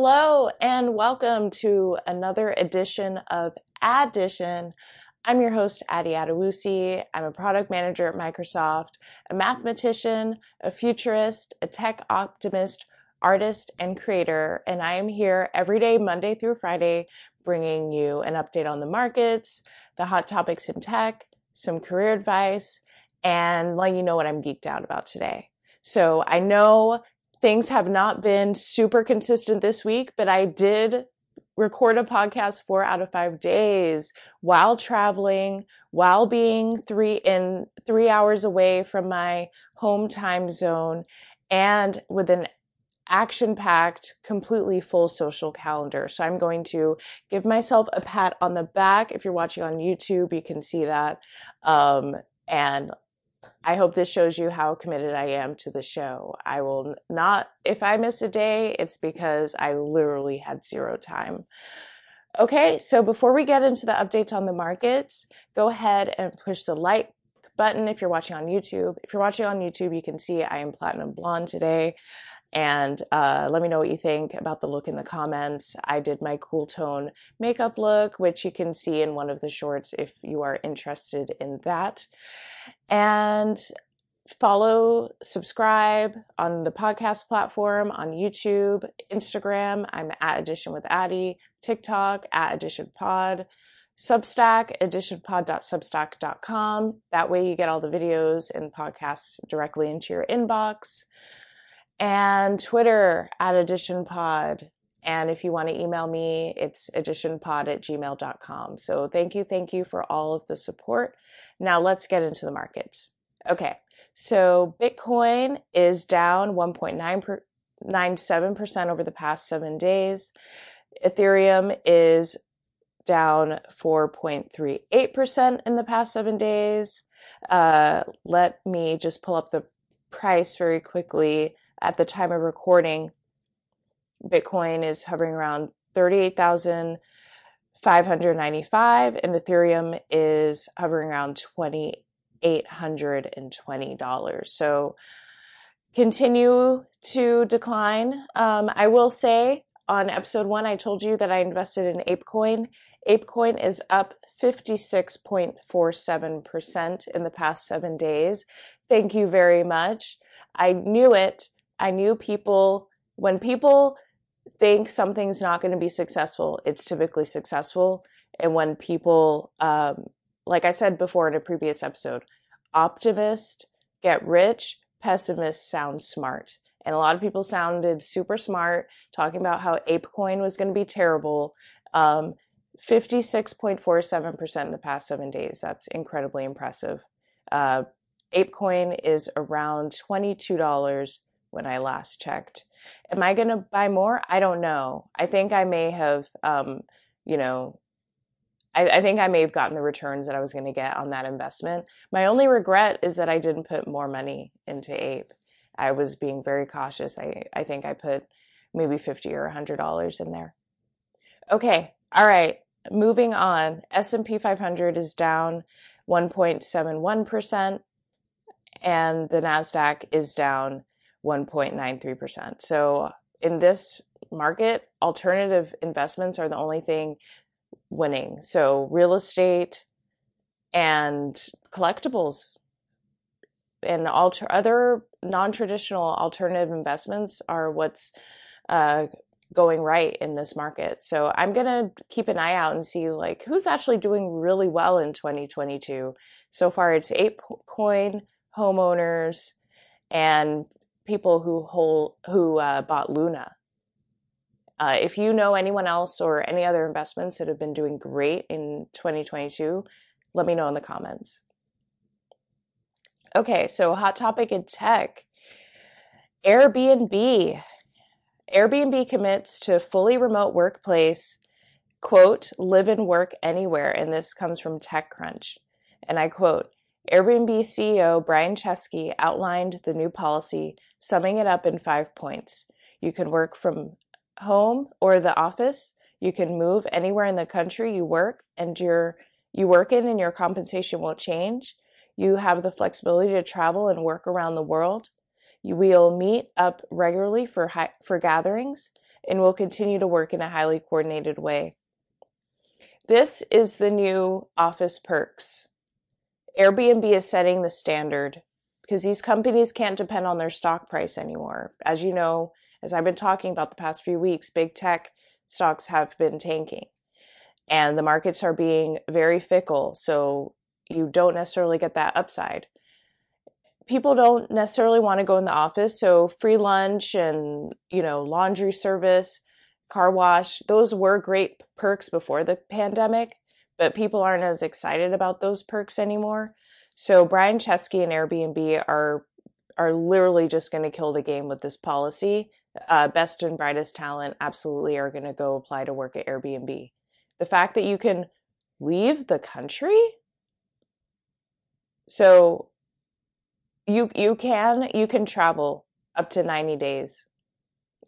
Hello and welcome to another edition of Addition. I'm your host, Addy Adewusi. I'm a product manager at Microsoft, a mathematician, a futurist, a tech optimist, artist, and creator. And I am here every day, Monday through Friday, bringing you an update on the markets, the hot topics in tech, some career advice, and letting you know what I'm geeked out about today. So I know things have not been super consistent this week, but I did record a podcast four out of five days while traveling, while being three in three hours away from my home time zone and with an action packed, completely full social calendar. So I'm going to give myself a pat on the back. If you're watching on YouTube, you can see that. Um, and I hope this shows you how committed I am to the show. I will not, if I miss a day, it's because I literally had zero time. Okay, so before we get into the updates on the markets, go ahead and push the like button if you're watching on YouTube. If you're watching on YouTube, you can see I am platinum blonde today. And uh, let me know what you think about the look in the comments. I did my cool tone makeup look, which you can see in one of the shorts if you are interested in that. And follow, subscribe on the podcast platform, on YouTube, Instagram. I'm at Addition with Addy, TikTok at Addition Pod. Substack, additionpod.substack.com. That way you get all the videos and podcasts directly into your inbox and Twitter at Addition Pod. And if you want to email me, it's additionpod at gmail.com. So thank you, thank you for all of the support. Now let's get into the markets. Okay, so Bitcoin is down 1.97% over the past seven days. Ethereum is down 4.38% in the past seven days. Uh, let me just pull up the price very quickly at the time of recording, Bitcoin is hovering around 38,595 and Ethereum is hovering around $2,820. So continue to decline. Um, I will say on episode one, I told you that I invested in ApeCoin. ApeCoin is up 56.47% in the past seven days. Thank you very much. I knew it I knew people, when people think something's not going to be successful, it's typically successful. And when people, um, like I said before in a previous episode, optimists get rich, pessimists sound smart. And a lot of people sounded super smart talking about how ApeCoin was going to be terrible. Um, 56.47% in the past seven days. That's incredibly impressive. Uh, ApeCoin is around $22 when I last checked. Am I going to buy more? I don't know. I think I may have, um, you know, I, I, think I may have gotten the returns that I was going to get on that investment. My only regret is that I didn't put more money into Ape. I was being very cautious. I, I think I put maybe 50 or $100 in there. Okay. All right. Moving on. S&P 500 is down 1.71% and the Nasdaq is down 1.93%. So in this market, alternative investments are the only thing winning. So real estate and collectibles and alter other non-traditional alternative investments are what's uh, going right in this market. So I'm going to keep an eye out and see like who's actually doing really well in 2022. So far it's ApeCoin, homeowners, and people who hold who uh, bought Luna. Uh, if you know anyone else or any other investments that have been doing great in 2022, let me know in the comments. Okay, so hot topic in tech Airbnb. Airbnb commits to fully remote workplace, quote, live and work anywhere. And this comes from TechCrunch. And I quote Airbnb CEO Brian Chesky outlined the new policy summing it up in five points. You can work from home or the office. You can move anywhere in the country you work and your you work in and your compensation won't change. You have the flexibility to travel and work around the world. You will meet up regularly for hi- for gatherings and will continue to work in a highly coordinated way. This is the new office perks. Airbnb is setting the standard because these companies can't depend on their stock price anymore. As you know, as I've been talking about the past few weeks, big tech stocks have been tanking and the markets are being very fickle. So you don't necessarily get that upside. People don't necessarily want to go in the office. So free lunch and, you know, laundry service, car wash, those were great perks before the pandemic, but people aren't as excited about those perks anymore. So Brian Chesky and Airbnb are are literally just going to kill the game with this policy. Uh, best and brightest talent absolutely are going to go apply to work at Airbnb. The fact that you can leave the country, so you you can you can travel up to 90 days.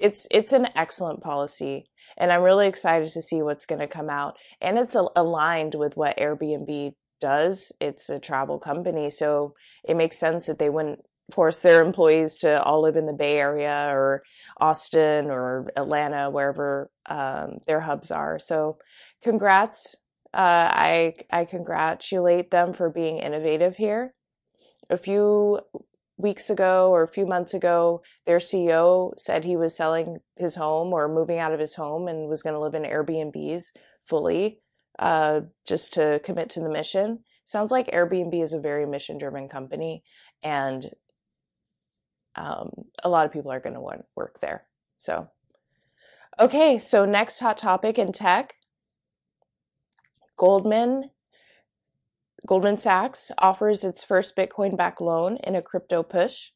It's it's an excellent policy and I'm really excited to see what's going to come out. And it's a- aligned with what Airbnb does. It's a travel company, so it makes sense that they wouldn't force their employees to all live in the Bay Area or Austin or Atlanta, wherever um, their hubs are. So, congrats. Uh, I I congratulate them for being innovative here. A few weeks ago or a few months ago, their CEO said he was selling his home or moving out of his home and was going to live in Airbnbs fully uh, just to commit to the mission. Sounds like Airbnb is a very mission driven company and um, a lot of people are going to want to work there. So, okay, so next hot topic in tech Goldman. Goldman Sachs offers its first Bitcoin backed loan in a crypto push.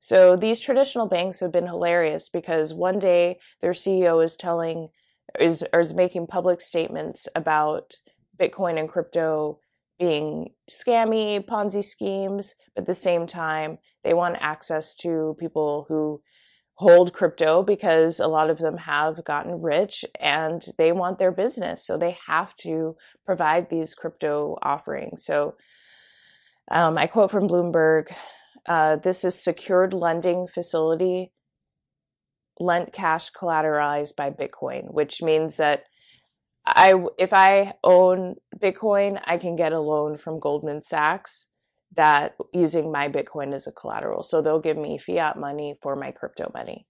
So these traditional banks have been hilarious because one day their CEO is telling is is making public statements about Bitcoin and crypto being scammy Ponzi schemes, but at the same time they want access to people who hold crypto because a lot of them have gotten rich and they want their business. So they have to provide these crypto offerings. So um, I quote from Bloomberg uh, this is secured lending facility lent cash collateralized by Bitcoin, which means that I if I own Bitcoin, I can get a loan from Goldman Sachs that using my Bitcoin as a collateral. So they'll give me fiat money for my crypto money.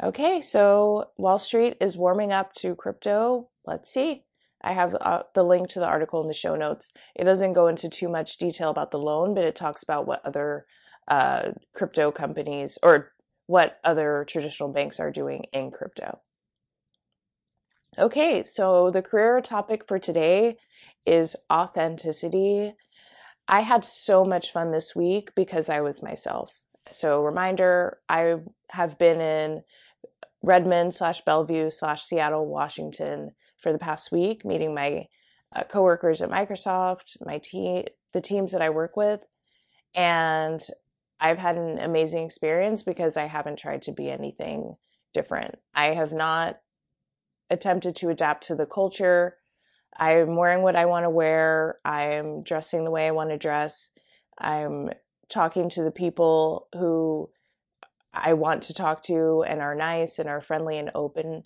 Okay, so Wall Street is warming up to crypto. Let's see. I have uh, the link to the article in the show notes. It doesn't go into too much detail about the loan, but it talks about what other uh, crypto companies or what other traditional banks are doing in crypto. Okay, so the career topic for today is authenticity. I had so much fun this week because I was myself. So, reminder I have been in Redmond slash Bellevue slash Seattle, Washington for the past week, meeting my uh, coworkers at Microsoft, my team, the teams that I work with. And I've had an amazing experience because I haven't tried to be anything different. I have not attempted to adapt to the culture. I'm wearing what I want to wear. I'm dressing the way I want to dress. I'm talking to the people who I want to talk to and are nice and are friendly and open.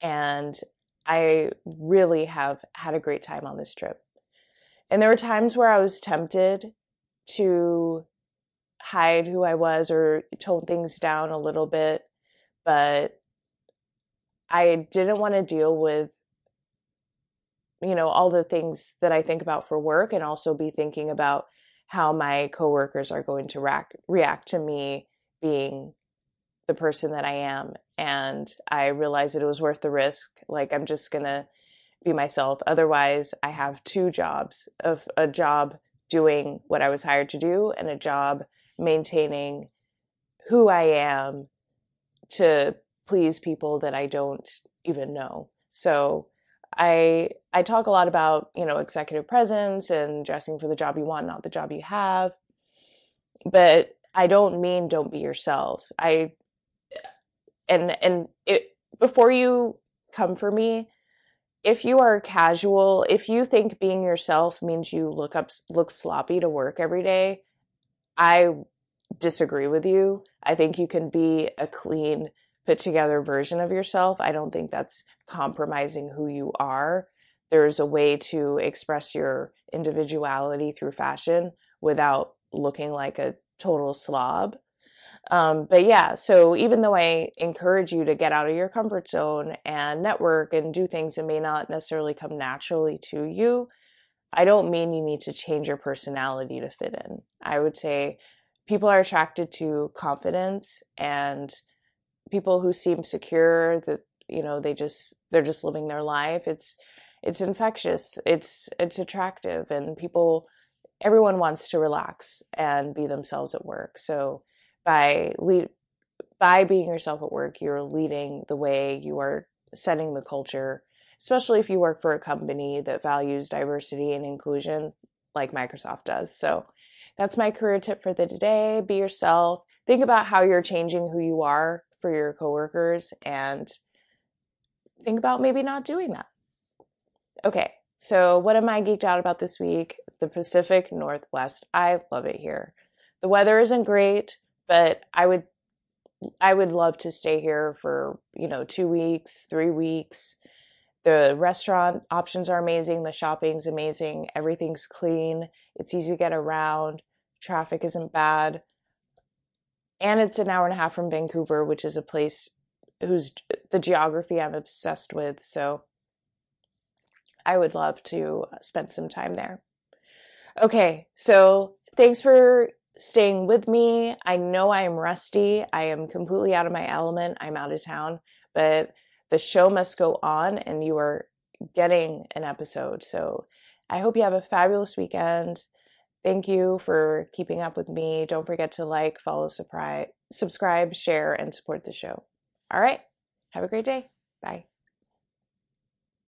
And I really have had a great time on this trip. And there were times where I was tempted to hide who I was or tone things down a little bit, but I didn't want to deal with you know all the things that I think about for work and also be thinking about how my coworkers are going to react react to me being the person that I am and I realized that it was worth the risk like I'm just going to be myself. Otherwise I have two jobs of a job doing what I was hired to do and a job maintaining who I am to please people that I don't even know. So I I talk a lot about, you know, executive presence and dressing for the job you want, not the job you have. But I don't mean don't be yourself. I and and it before you come for me, if you are casual, if you think being yourself means you look up look sloppy to work every day, I disagree with you. I think you can be a clean put together version of yourself. I don't think that's compromising who you are. There's a way to express your individuality through fashion without looking like a total slob. Um, but yeah, so even though I encourage you to get out of your comfort zone and network and do things that may not necessarily come naturally to you, I don't mean you need to change your personality to fit in. I would say people are attracted to confidence and people who seem secure that you know they just they're just living their life. It's it's infectious. It's it's attractive and people everyone wants to relax and be themselves at work. So by lead by being yourself at work you're leading the way. You are setting the culture especially if you work for a company that values diversity and inclusion like Microsoft does. So that's my career tip for the day. Be yourself. Think about how you're changing who you are for your coworkers and think about maybe not doing that. Okay so what am i geeked out about this week? The pacific northwest. I love it here. The weather isn't great but I would I would love to stay here for, you know, 2 weeks, 3 weeks. The restaurant options are amazing, the shopping's amazing, everything's clean, it's easy to get around, traffic isn't bad. And it's an hour and a half from Vancouver, which is a place whose the geography I'm obsessed with, so I would love to spend some time there. Okay, so thanks for staying with me. I know I am rusty. I am completely out of my element. I'm out of town, but the show must go on and you are getting an episode. So I hope you have a fabulous weekend. Thank you for keeping up with me. Don't forget to like, follow, subscribe, share, and support the show. All right. Have a great day. Bye.